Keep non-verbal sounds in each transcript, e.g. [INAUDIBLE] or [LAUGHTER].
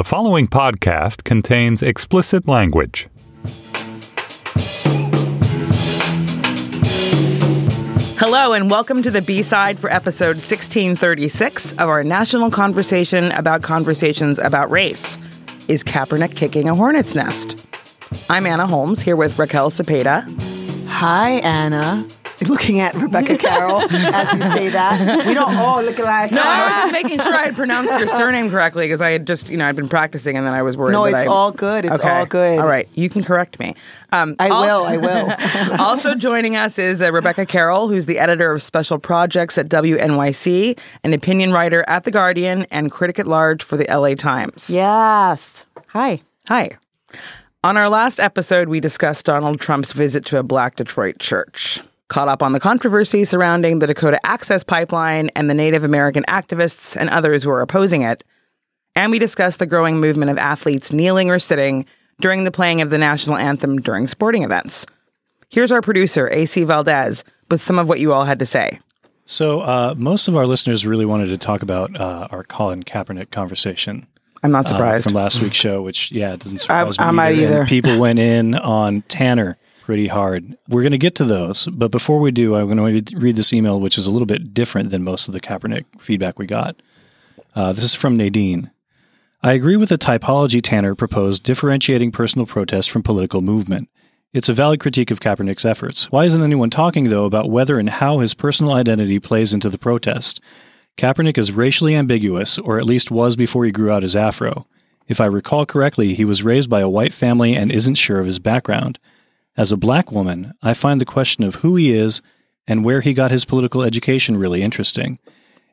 The following podcast contains explicit language. Hello, and welcome to the B side for episode 1636 of our national conversation about conversations about race. Is Kaepernick kicking a hornet's nest? I'm Anna Holmes here with Raquel Cepeda. Hi, Anna. Looking at Rebecca Carroll as you say that. We don't all look alike. No, I was just making sure I had pronounced your surname correctly because I had just, you know, I'd been practicing and then I was worried. No, it's I- all good. It's Okay. all good. All right, you can correct me. Um, I also- will. I will. [LAUGHS] also joining us is uh, Rebecca Carroll, who's the editor of special projects at WNYC, an opinion writer at The Guardian, and critic at large for the LA Times. Yes. Hi. Hi. On our last episode, we discussed Donald Trump's visit to a black Detroit church. Caught up on the controversy surrounding the Dakota Access Pipeline and the Native American activists and others who are opposing it. And we discussed the growing movement of athletes kneeling or sitting during the playing of the national anthem during sporting events. Here's our producer, AC Valdez, with some of what you all had to say. So, uh, most of our listeners really wanted to talk about uh, our Colin Kaepernick conversation I'm not uh, surprised. from last week's show, which, yeah, it doesn't surprise me. I'm And either. people went in on Tanner pretty hard. We're going to get to those, but before we do, I'm going to read this email, which is a little bit different than most of the Kaepernick feedback we got. Uh, this is from Nadine. I agree with the typology Tanner proposed differentiating personal protest from political movement. It's a valid critique of Kaepernick's efforts. Why isn't anyone talking, though, about whether and how his personal identity plays into the protest? Kaepernick is racially ambiguous, or at least was before he grew out his afro. If I recall correctly, he was raised by a white family and isn't sure of his background. As a black woman, I find the question of who he is and where he got his political education really interesting.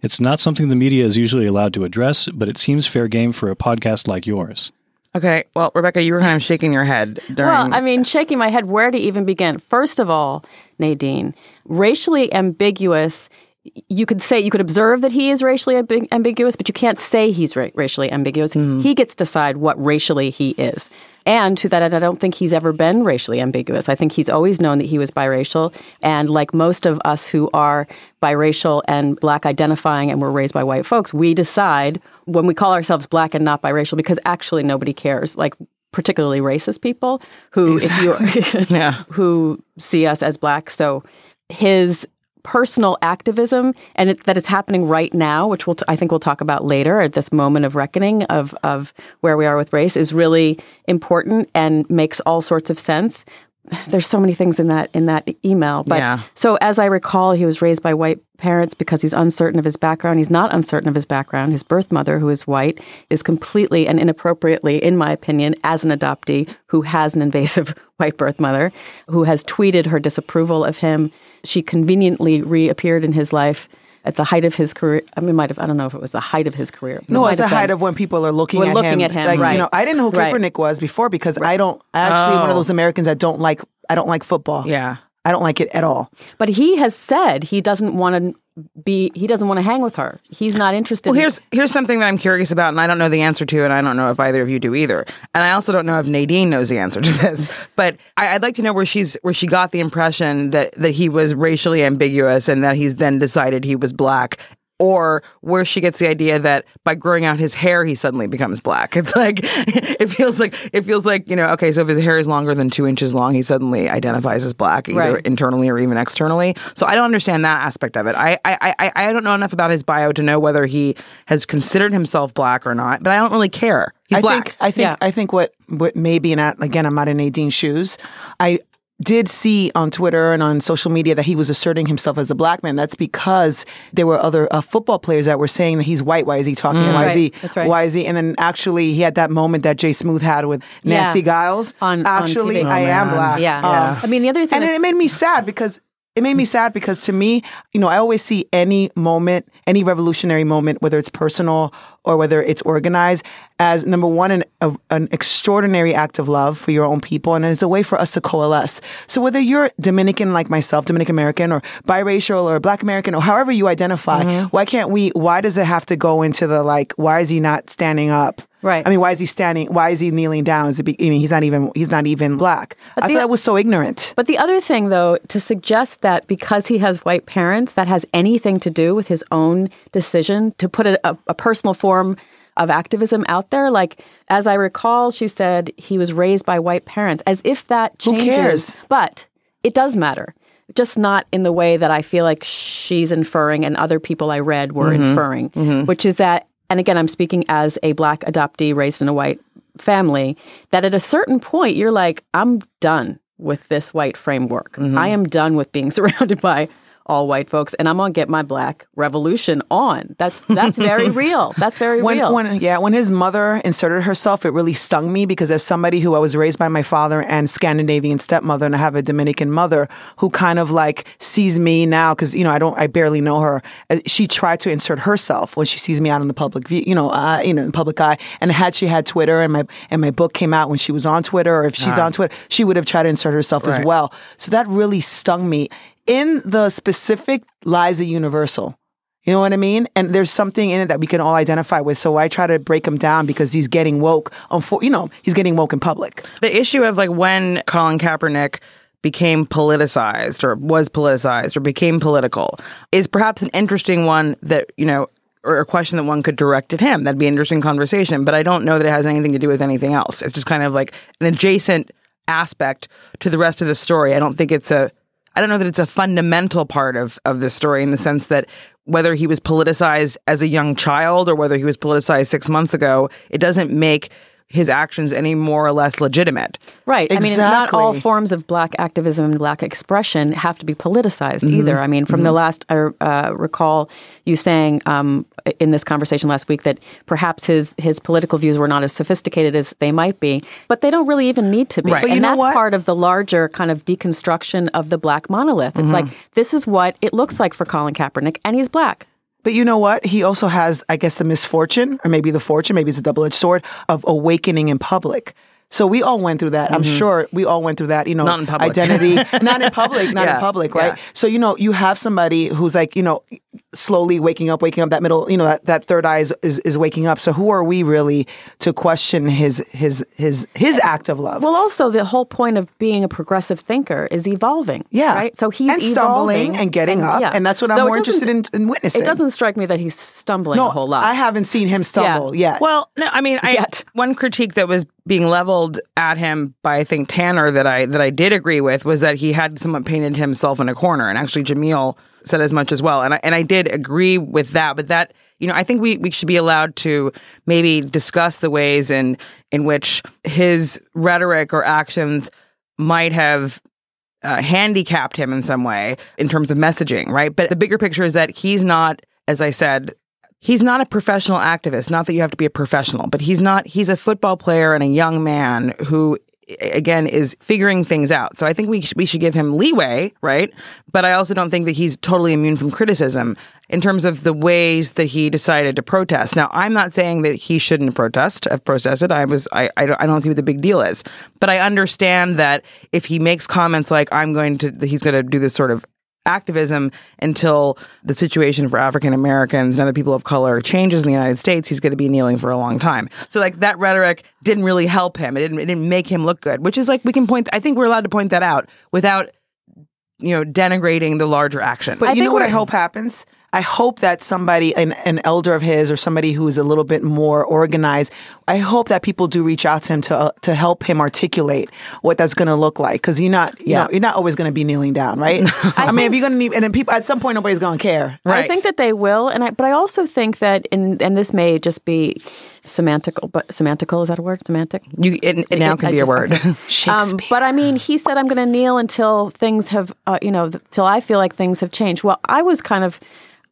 It's not something the media is usually allowed to address, but it seems fair game for a podcast like yours. Okay, well, Rebecca, you were kind of shaking your head during. Well, I mean, shaking my head, where to even begin? First of all, Nadine, racially ambiguous. You could say you could observe that he is racially ambi- ambiguous, but you can't say he's ra- racially ambiguous. Hmm. He gets to decide what racially he is. And to that end, I don't think he's ever been racially ambiguous. I think he's always known that he was biracial. And like most of us who are biracial and black identifying and were raised by white folks, we decide when we call ourselves black and not biracial because actually nobody cares. Like particularly racist people who if you [LAUGHS] Yeah. who see us as black. So his personal activism and it, that is happening right now, which we'll t- I think we'll talk about later at this moment of reckoning of of where we are with race, is really important and makes all sorts of sense. There's so many things in that in that email, but Yeah. so as I recall, he was raised by white parents because he's uncertain of his background. He's not uncertain of his background. His birth mother, who is white, is completely and inappropriately, in my opinion, as an adoptee who has an invasive [LAUGHS] white birth mother, who has tweeted her disapproval of him. She conveniently reappeared in his life at the height of his career. I mean, might have. I don't know if it was the height of his career. but it No, it's the height of when people are looking We're at looking him. at him, Like, right. You know, I didn't know who Right. Kaepernick was before because I don't I actually one Oh. of those Americans that don't like I don't like football. yeah. I don't like it at all. But he has said he doesn't want to be. He doesn't want to hang with her. He's not interested. Well, in- here's here's something that I'm curious about, and I don't know the answer to, and I don't know if either of you do either. And I also don't know if Nadine knows the answer to this. [LAUGHS] But I, I'd like to know where she's where she got the impression that that he was racially ambiguous and that he's then decided he was black. Or where she gets the idea that by growing out his hair, he suddenly becomes black. [LAUGHS] It's like it feels like it feels like you know. Okay, so if his hair is longer than two inches long, he suddenly identifies as black, either Right. internally or even externally. So I don't understand that aspect of it. I, I, I, I don't know enough about his bio to know whether he has considered himself black or not, but I don't really care. He's I black. think I think Yeah. I think what what maybe and again I'm not in Nadine's shoes. I did see on Twitter and on social media that he was asserting himself as a black man. That's because there were other uh, football players that were saying that he's white. Why is he talking? That's why is right. he? That's right. Why is he? And then actually he had that moment that Jay Smooth had with Nancy Yeah. Giles. On- on actually, TV. I Oh, am black. Yeah. Um, I mean, the other thing. and that- it made me sad because it made me mm. sad because to me, you know, I always see any moment, any revolutionary moment, whether it's personal or whether it's organized, as number one, an, a, an extraordinary act of love for your own people, and it's a way for us to coalesce. So whether you're Dominican like myself, Dominican American, or biracial, or Black American, or however you identify, mm-hmm. why can't we? Why does it have to go into the like? Why is he not standing up? Right. I mean, why is he standing? Why is he kneeling down? Is it be, I mean, he's not even he's not even black. I the- thought that was so ignorant. But the other thing, though, to suggest that because he has white parents, that has anything to do with his own decision to put a, a, a personal form of activism out there. Like, as I recall, she said he was raised by white parents, as if that Who changes. cares? But it does matter. Just not in the way that I feel like she's inferring and other people I read were Mm-hmm. inferring, which is that, and again, I'm speaking as a black adoptee raised in a white family, that at a certain point, you're like, I'm done with this white framework. Mm-hmm. I am done with being [LAUGHS] surrounded by all white folks, and I'm gonna get my black revolution on. That's that's very [LAUGHS] real. That's very when, real. when yeah when his mother inserted herself it really stung me because as somebody who i was raised by my father and scandinavian stepmother and i have a dominican mother who kind of like sees me now because you know i don't i barely know her uh, she tried to insert herself when she sees me out in the public view you know uh, you know in public eye and had she had twitter and my and my book came out when she was on twitter or if she's on twitter she would have tried to insert herself as well so that really stung me in the specific lies a universal you know what I mean? And there's something in it that we can all identify with. So I try to break him down because he's getting woke. Unfo- you know, he's getting woke in public. the issue of like when Colin Kaepernick became politicized or was politicized or became political is perhaps an interesting one that, you know, or a question that one could direct at him. That'd be an interesting conversation, but I don't know that it has anything to do with anything else. It's just kind of like an adjacent aspect to the rest of the story. I don't think it's a I don't know that it's a fundamental part of of the story in the sense that whether he was politicized as a young child or whether he was politicized 6 months ago, it doesn't make his actions any more or less legitimate. Right. I mean, not all forms of black activism and black expression have to be politicized Mm-hmm. either. I mean, from the last, I uh, recall you saying um, in this conversation last week that perhaps his his political views were not as sophisticated as they might be, but they don't really even need to be. Right. But you and that's what? part of the larger kind of deconstruction of the black monolith. Mm-hmm. It's like this is what it looks like for Colin Kaepernick, and he's black. But you know what? He also has, I guess, the misfortune, or maybe the fortune, maybe it's a double edged sword, of awakening in public. So we all went through that. I'm mm-hmm. sure we all went through that, you know, Not in public. identity, [LAUGHS] not in public, not Yeah, in public, right? yeah. So, you know, you have somebody who's like, you know, slowly waking up, waking up that middle, you know, that, that third eye is, is, is waking up. So who are we really to question his, his, his, his act of love? Well, also the whole point of being a progressive thinker is evolving. Yeah. Right. So he's And stumbling evolving and getting up, and that's what I'm Though more interested in- in witnessing. It doesn't strike me that he's stumbling no, a whole lot. I haven't seen him stumble yet. Well, no, I mean, I, Yet. one critique that was being leveled at him by I think Tanner that I that I did agree with was that he had somewhat painted himself in a corner, and actually Jamil said as much as well, and I, and I did agree with that. But that you know, I think we we should be allowed to maybe discuss the ways in in which his rhetoric or actions might have uh, handicapped him in some way in terms of messaging, right? But the bigger picture is that he's not, as I said, he's not a professional activist. Not that you have to be a professional, but he's not. He's a football player and a young man who, again, is figuring things out. So I think we sh- we should give him leeway, right? But I also don't think that he's totally immune from criticism in terms of the ways that he decided to protest. Now, I'm not saying that he shouldn't protest. I've protested. I was. I. I don't, I don't see what the big deal is. But I understand that if he makes comments like "I'm going to," he's going to do this sort of activism until the situation for African Americans and other people of color changes in the United States, he's going to be kneeling for a long time. So like that rhetoric didn't really help him. It didn't, it didn't make him look good, which is like we can point. I think we're allowed to point that out without you know denigrating the larger action. But I you know what I hope happens? I hope that somebody, an, an elder of his, or somebody who is a little bit more organized, I hope that people do reach out to him to uh, to help him articulate what that's going to look like. Because you're not, you Yeah. know, you're not always going to be kneeling down, right? [LAUGHS] I, mean, if you're going to need, and then people at some point nobody's going to care. Right. I think that they will, and I, but I also think that, in, and this may just be semantical, but semantical is that a word? Semantic. you, it, it now I can be a just- word. Um, but I mean, he said, "I'm going to kneel until things have, uh, you know, th- till I feel like things have changed." Well, I was kind of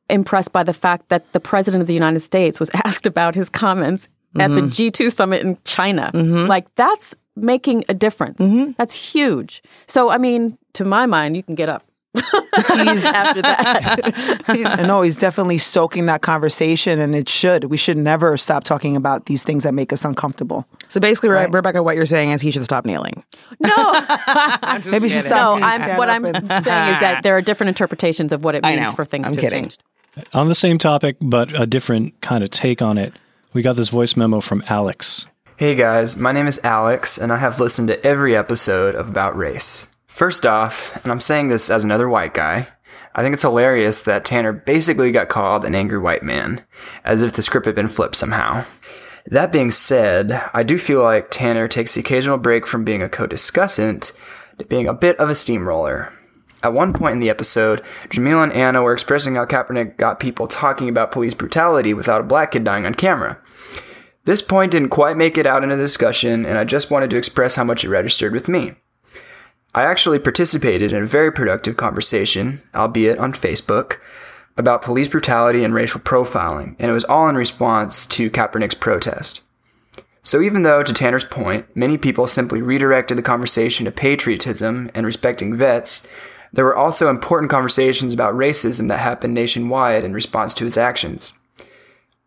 impressed by the fact that the president of the United States was [LAUGHS] asked about his comments at the mm-hmm. G2 summit in China. Mm-hmm. Like that's making a difference. Mm-hmm. That's huge. So, I mean, to my mind, you can get up. He's, [LAUGHS] After that, [LAUGHS] no, he's definitely soaking that conversation, and it should. We should never stop talking about these things that make us uncomfortable. so basically, Re- Right. Rebecca, what you're saying is he should stop kneeling. no, Maybe she stop. no. I'm, what I'm saying is that there are different interpretations of what it means for things I'm to kidding. have changed. On the same topic, but a different kind of take on it, we got this voice memo from Alex. Hey guys, my name is Alex, and I have listened to every episode of About Race. First off, and I'm saying this as another white guy, I think it's hilarious that Tanner basically got called an angry white man, as if the script had been flipped somehow. That being said, I do feel like Tanner takes the occasional break from being a co discussant to being a bit of a steamroller. At one point in the episode, Jamil and Anna were expressing how Kaepernick got people talking about police brutality without a black kid dying on camera. This point didn't quite make it out in the discussion, and I just wanted to express how much it registered with me. I actually participated in a very productive conversation, albeit on Facebook, about police brutality and racial profiling, and it was all in response to Kaepernick's protest. So, even though, to Tanner's point, many people simply redirected the conversation to patriotism and respecting vets, there were also important conversations about racism that happened nationwide in response to his actions.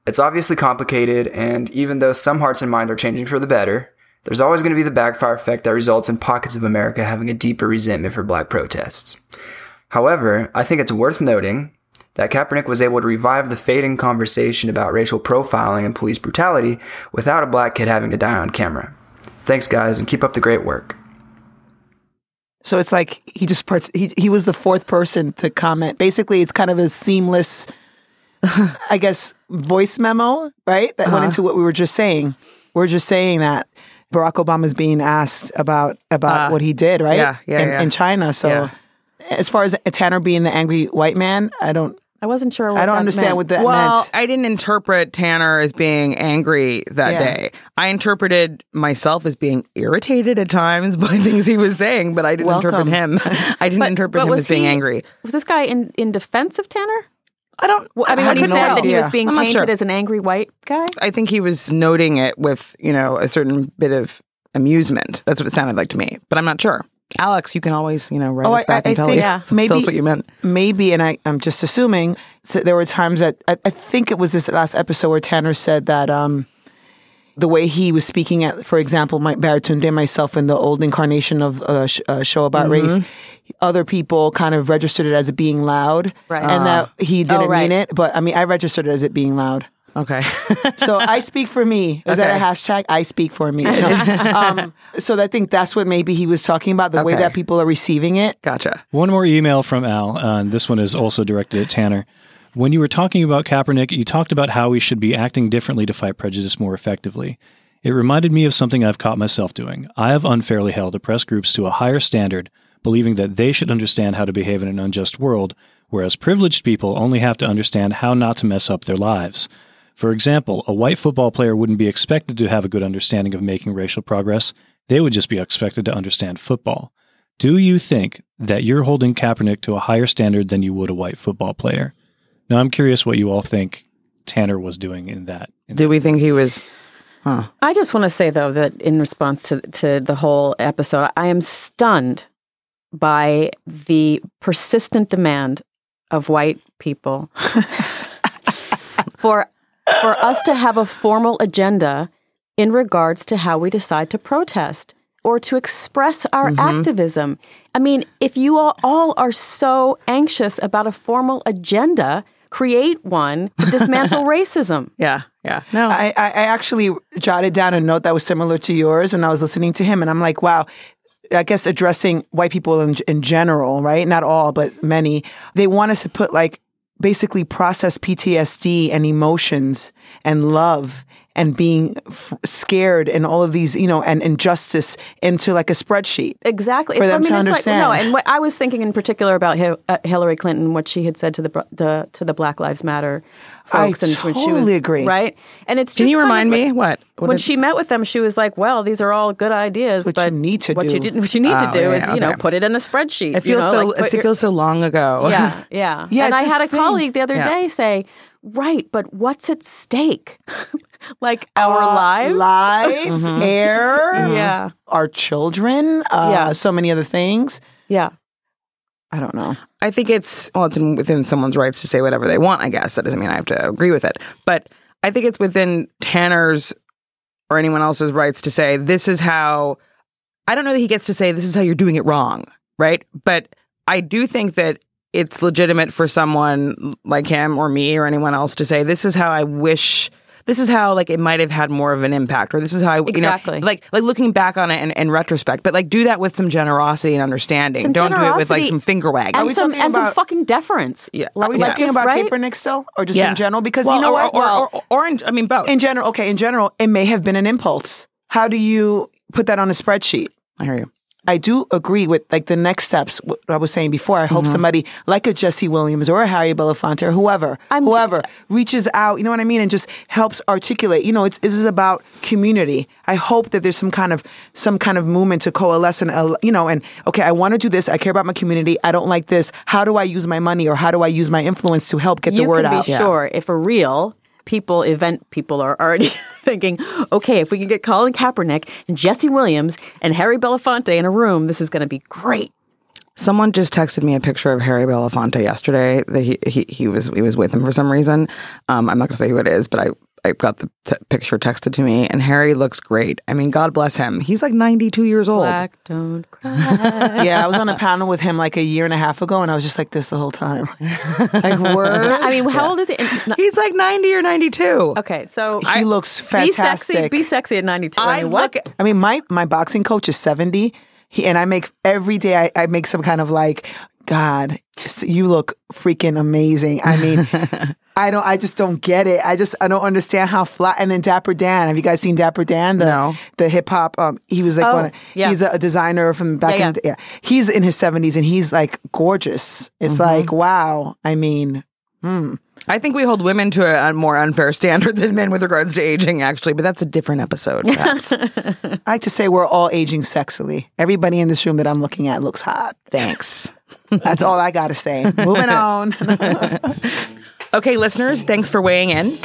It's obviously complicated, and even though some hearts and minds are changing for the better, there's always going to be the backfire effect that results in pockets of America having a deeper resentment for black protests. However, I think it's worth noting that Kaepernick was able to revive the fading conversation about racial profiling and police brutality without a black kid having to die on camera. Thanks, guys, and keep up the great work. So it's like he just part- he he was the fourth person to comment. Basically, it's kind of a seamless, [LAUGHS] I guess, voice memo, right? That went into what we were just saying. We're just saying that Barack Obama is being asked about about Uh, what he did, right? yeah, yeah, in, yeah. in China. So, Yeah. as far as Tanner being the angry white man, I don't I wasn't sure. What I don't that understand meant. what that well, meant. I didn't interpret Tanner as being angry that Yeah. day. I interpreted myself as being irritated at times [LAUGHS] by things he was saying, but I didn't Welcome. interpret him. [LAUGHS] I didn't But- interpret but him as being he- angry. Was this guy in, in defense of Tanner? I don't. Well, I mean, have when he no said that he was being I'm painted sure. as an angry white guy. I think he was noting it with you know a certain bit of amusement. That's what it sounded like to me, but I'm not sure. Alex, you can always you know write Oh, us back I and tell, think [LAUGHS] us, maybe- what you meant. maybe, and I, I'm just assuming, so there were times that I, I think it was this last episode where Tanner said that um, the way he was speaking at, for example, my Baratunde and myself in the old incarnation of a, sh- a show about Mm-hmm. race, other people kind of registered it as it being loud, Right. and that he didn't Oh, right. mean it. But I mean, I registered it as it being loud. Okay. [LAUGHS] So I speak for me. Is that a hashtag? I speak for me. [LAUGHS] No. um, so I think that's what maybe he was talking about, the way that people are receiving it. gotcha. One more email from Al, uh, and this one is also directed at Tanner. When you were talking about Kaepernick, you talked about how we should be acting differently to fight prejudice more effectively. It reminded me of something I've caught myself doing. I have unfairly held oppressed groups to a higher standard, believing that they should understand how to behave in an unjust world, whereas privileged people only have to understand how not to mess up their lives. For example, a white football player wouldn't be expected to have a good understanding of making racial progress. They would just be expected to understand football. Do you think that you're holding Kaepernick to a higher standard than you would a white football player? Now, I'm curious what you all think Tanner was doing in that. Do we think he was? I just want to say though that in response to to the whole episode, I am stunned by the persistent demand of white people [LAUGHS] for for us to have a formal agenda in regards to how we decide to protest or to express our mm-hmm. activism. I mean, if you all, all are so anxious about a formal agenda, create one to dismantle [LAUGHS] racism. Yeah. Yeah. No. I, I I actually jotted down a note that was similar to yours when I was listening to him, and I'm like, wow. I guess addressing white people in, in general, right? Not all, but many. They want us to put like basically process PTSD and emotions and love and being f- scared and all of these, you know, and injustice into like a spreadsheet. Exactly. For them to it's Like, understand. no, and what I was thinking in particular about Hi- uh, Hillary Clinton, what she had said to the, the to the Black Lives Matter I folks, and when she was totally agree. right. And it's just Can you remind like- me what? what when did- she met with them, she was like, "Well, these are all good ideas, What but you need to what do- you didn't, what you need to Oh, do yeah, is, you know, put it in a spreadsheet. It you feels know, so. like, it your- feels so long ago. yeah, [LAUGHS] yeah. Yeah, and I had this a colleague the other Yeah. day say, "Right, but what's at stake? Like our Uh, lives." lives, air, Yeah, our children, uh, Yeah. so many other things. yeah. I don't know. I think it's well, it's within someone's rights to say whatever they want. I guess that doesn't mean I have to agree with it, but I think it's within Tanner's or anyone else's rights to say this is how. I don't know that he gets to say this is how you're doing it wrong, right? But I do think that it's legitimate for someone like him or me or anyone else to say this is how I wish this is how like it might have had more of an impact, or this is how I, you Exactly. know, like like looking back on it in, in retrospect. But like do that with some generosity and understanding. Some Don't do it with like some finger wagging. and we some talking and some fucking deference. Yeah. Are we Like, talking just- about right? Kaepernick still, or just Yeah. in general? Because Well, you know or, what? Or, or, or, in, I mean both. in general, okay, in general, it may have been an impulse. How do you put that on a spreadsheet? I hear you. I do agree with like the next steps. What I was saying before. I hope Mm-hmm. somebody like a Jesse Williams or a Harry Belafonte or whoever, I'm- whoever reaches out. You know what I mean, and just helps articulate. You know, it's this is about community. I hope that there's some kind of some kind of movement to coalesce and uh, you know, and okay, I want to do this. I care about my community. I don't like this. How do I use my money or how do I use my influence to help get you the word out? be sure if for real people event people are already [LAUGHS] thinking okay if we can get colin kaepernick and jesse williams and harry belafonte in a room this is going to be great Someone just texted me a picture of Harry Belafonte yesterday. That he he, he was he was with him for some reason. Um, I'm not going to say who it is, but I I got the t- picture texted to me, and Harry looks great. I mean, God bless him. He's like 92 years old. black don't cry Yeah, I was on a panel with him like a year and a half ago, and I was just like this the whole time. like, word. i mean how old is he And- [LAUGHS] He's like 90 or 92. okay so He looks be sexy fantastic. be sexy at 92 i I mean what look. I mean, my my boxing coach is seventy, he, and I make every day. I, I make some kind of like, God, you look freaking amazing. I mean, [LAUGHS] I don't. I just don't get it. I just I don't understand how flat. And then Dapper Dan. Have you guys seen Dapper Dan? The No. the hip hop. Um, he was like Oh, one. Of, yeah. He's a, a designer from back Yeah, in. The, yeah, he's in his seventies, and he's like gorgeous. It's Mm-hmm. like wow. I mean. I think we hold women to a, a more unfair standard than men with regards to aging, actually, but that's a different episode, perhaps. [LAUGHS] I like to say we're all aging sexily. Everybody in this room that I'm looking at looks hot. Thanks. That's all I gotta say. Moving on. [LAUGHS] Okay, listeners, thanks for weighing in.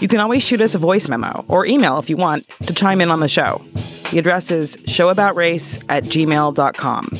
You can always shoot us a voice memo or email if you want to chime in on the show. The address is showaboutrace at gmail.com.